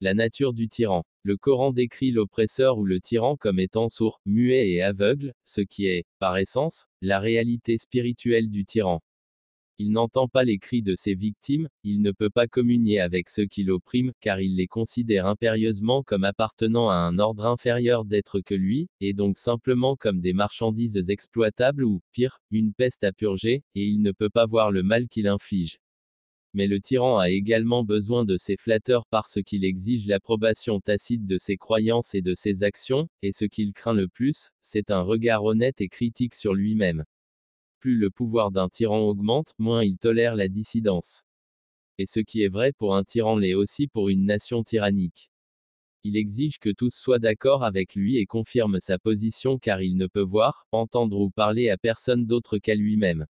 La nature du tyran. Le Coran décrit l'oppresseur ou le tyran comme étant sourd, muet et aveugle, ce qui est, par essence, la réalité spirituelle du tyran. Il n'entend pas les cris de ses victimes, il ne peut pas communier avec ceux qui l'oppriment, car il les considère impérieusement comme appartenant à un ordre inférieur d'être que lui, et donc simplement comme des marchandises exploitables ou, pire, une peste à purger, et il ne peut pas voir le mal qu'il inflige. Mais le tyran a également besoin de ses flatteurs parce qu'il exige l'approbation tacite de ses croyances et de ses actions, et ce qu'il craint le plus, c'est un regard honnête et critique sur lui-même. Plus le pouvoir d'un tyran augmente, moins il tolère la dissidence. Et ce qui est vrai pour un tyran l'est aussi pour une nation tyrannique. Il exige que tous soient d'accord avec lui et confirment sa position car il ne peut voir, entendre ou parler à personne d'autre qu'à lui-même.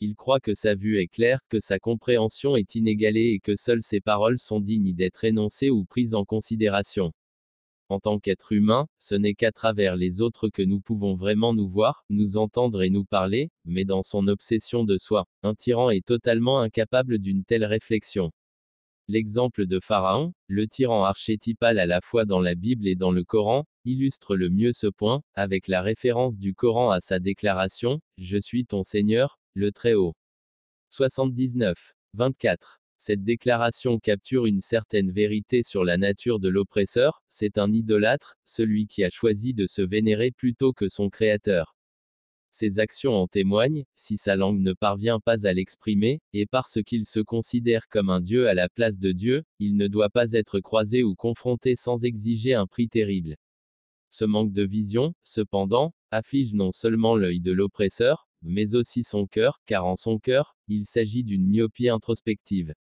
Il croit que sa vue est claire, que sa compréhension est inégalée et que seules ses paroles sont dignes d'être énoncées ou prises en considération. En tant qu'être humain, ce n'est qu'à travers les autres que nous pouvons vraiment nous voir, nous entendre et nous parler, mais dans son obsession de soi, un tyran est totalement incapable d'une telle réflexion. L'exemple de Pharaon, le tyran archétypal à la fois dans la Bible et dans le Coran, illustre le mieux ce point, avec la référence du Coran à sa déclaration, Je suis ton Seigneur, le Très-Haut. 79. 24. Cette déclaration capture une certaine vérité sur la nature de l'oppresseur, c'est un idolâtre, celui qui a choisi de se vénérer plutôt que son créateur. Ses actions en témoignent, si sa langue ne parvient pas à l'exprimer, et parce qu'il se considère comme un Dieu à la place de Dieu, il ne doit pas être croisé ou confronté sans exiger un prix terrible. Ce manque de vision, cependant, afflige non seulement l'œil de l'oppresseur, mais aussi son cœur, car en son cœur, il s'agit d'une myopie introspective.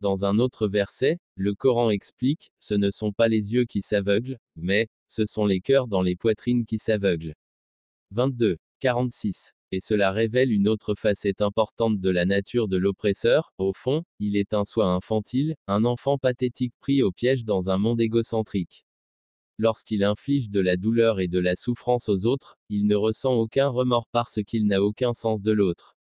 Dans un autre verset, le Coran explique, ce ne sont pas les yeux qui s'aveuglent, mais, ce sont les cœurs dans les poitrines qui s'aveuglent. 22. 46. Et cela révèle une autre facette importante de la nature de l'oppresseur, au fond, il est un soi infantile, un enfant pathétique pris au piège dans un monde égocentrique. Lorsqu'il inflige de la douleur et de la souffrance aux autres, il ne ressent aucun remords parce qu'il n'a aucun sens de l'autre.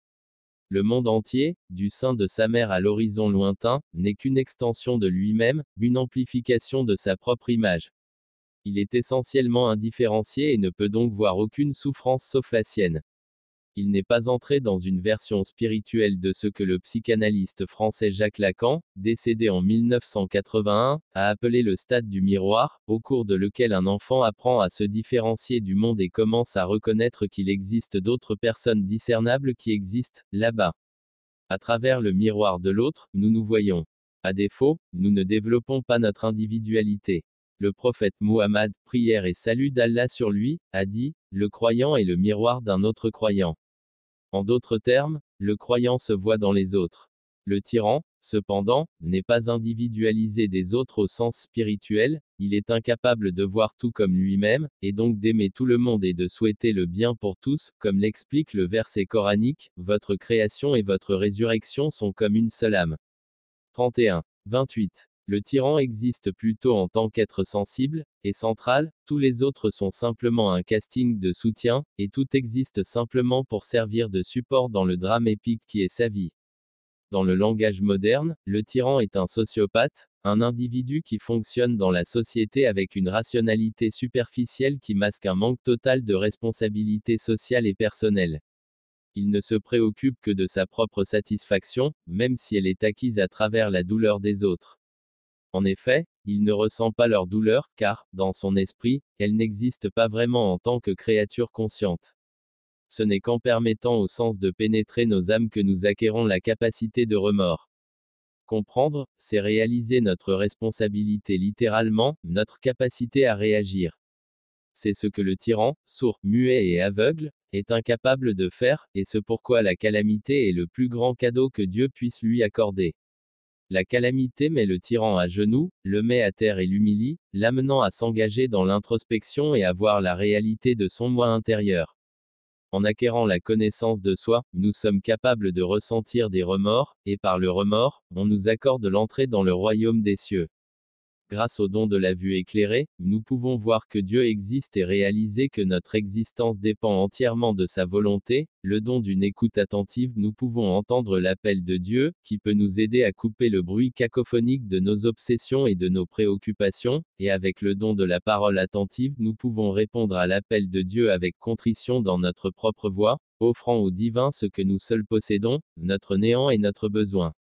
Le monde entier, du sein de sa mère à l'horizon lointain, n'est qu'une extension de lui-même, une amplification de sa propre image. Il est essentiellement indifférencié et ne peut donc voir aucune souffrance sauf la sienne. Il n'est pas entré dans une version spirituelle de ce que le psychanalyste français Jacques Lacan, décédé en 1981, a appelé le stade du miroir, au cours de lequel un enfant apprend à se différencier du monde et commence à reconnaître qu'il existe d'autres personnes discernables qui existent, là-bas. À travers le miroir de l'autre, nous nous voyons. À défaut, nous ne développons pas notre individualité. Le prophète Muhammad, prière et salut d'Allah sur lui, a dit, le croyant est le miroir d'un autre croyant. En d'autres termes, le croyant se voit dans les autres. Le tyran, cependant, n'est pas individualisé des autres au sens spirituel, il est incapable de voir tout comme lui-même, et donc d'aimer tout le monde et de souhaiter le bien pour tous, comme l'explique le verset coranique, votre création et votre résurrection sont comme une seule âme. 31. 28. Le tyran existe plutôt en tant qu'être sensible, et central, tous les autres sont simplement un casting de soutien, et tout existe simplement pour servir de support dans le drame épique qui est sa vie. Dans le langage moderne, le tyran est un sociopathe, un individu qui fonctionne dans la société avec une rationalité superficielle qui masque un manque total de responsabilité sociale et personnelle. Il ne se préoccupe que de sa propre satisfaction, même si elle est acquise à travers la douleur des autres. En effet, il ne ressent pas leur douleur, car, dans son esprit, elle n'existe pas vraiment en tant que créature consciente. Ce n'est qu'en permettant au sens de pénétrer nos âmes que nous acquérons la capacité de remords. Comprendre, c'est réaliser notre responsabilité littéralement, notre capacité à réagir. C'est ce que le tyran, sourd, muet et aveugle, est incapable de faire, et ce pourquoi la calamité est le plus grand cadeau que Dieu puisse lui accorder. La calamité met le tyran à genoux, le met à terre et l'humilie, l'amenant à s'engager dans l'introspection et à voir la réalité de son moi intérieur. En acquérant la connaissance de soi, nous sommes capables de ressentir des remords, et par le remords, on nous accorde l'entrée dans le royaume des cieux. Grâce au don de la vue éclairée, nous pouvons voir que Dieu existe et réaliser que notre existence dépend entièrement de sa volonté. Le don d'une écoute attentive, nous pouvons entendre l'appel de Dieu, qui peut nous aider à couper le bruit cacophonique de nos obsessions et de nos préoccupations, et avec le don de la parole attentive, nous pouvons répondre à l'appel de Dieu avec contrition dans notre propre voix, offrant au divin ce que nous seuls possédons, notre néant et notre besoin.